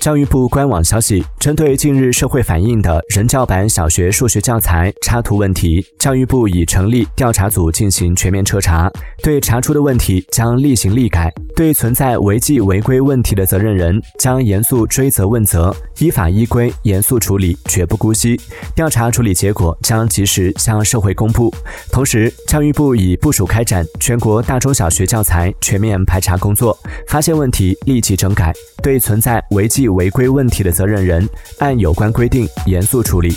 教育部官网消息，针对近日社会反映的人教版小学数学教材插图问题，教育部已成立调查组进行全面彻查，对查出的问题将立行立改，对存在违纪违规问题的责任人将严肃追责问责，依法依规严肃处理，绝不姑息。调查处理结果将及时向社会公布。同时，教育部已部署开展全国大中小学教材全面排查工作，发现问题立即整改，对存在违纪。违规问题的责任人，按有关规定严肃处理。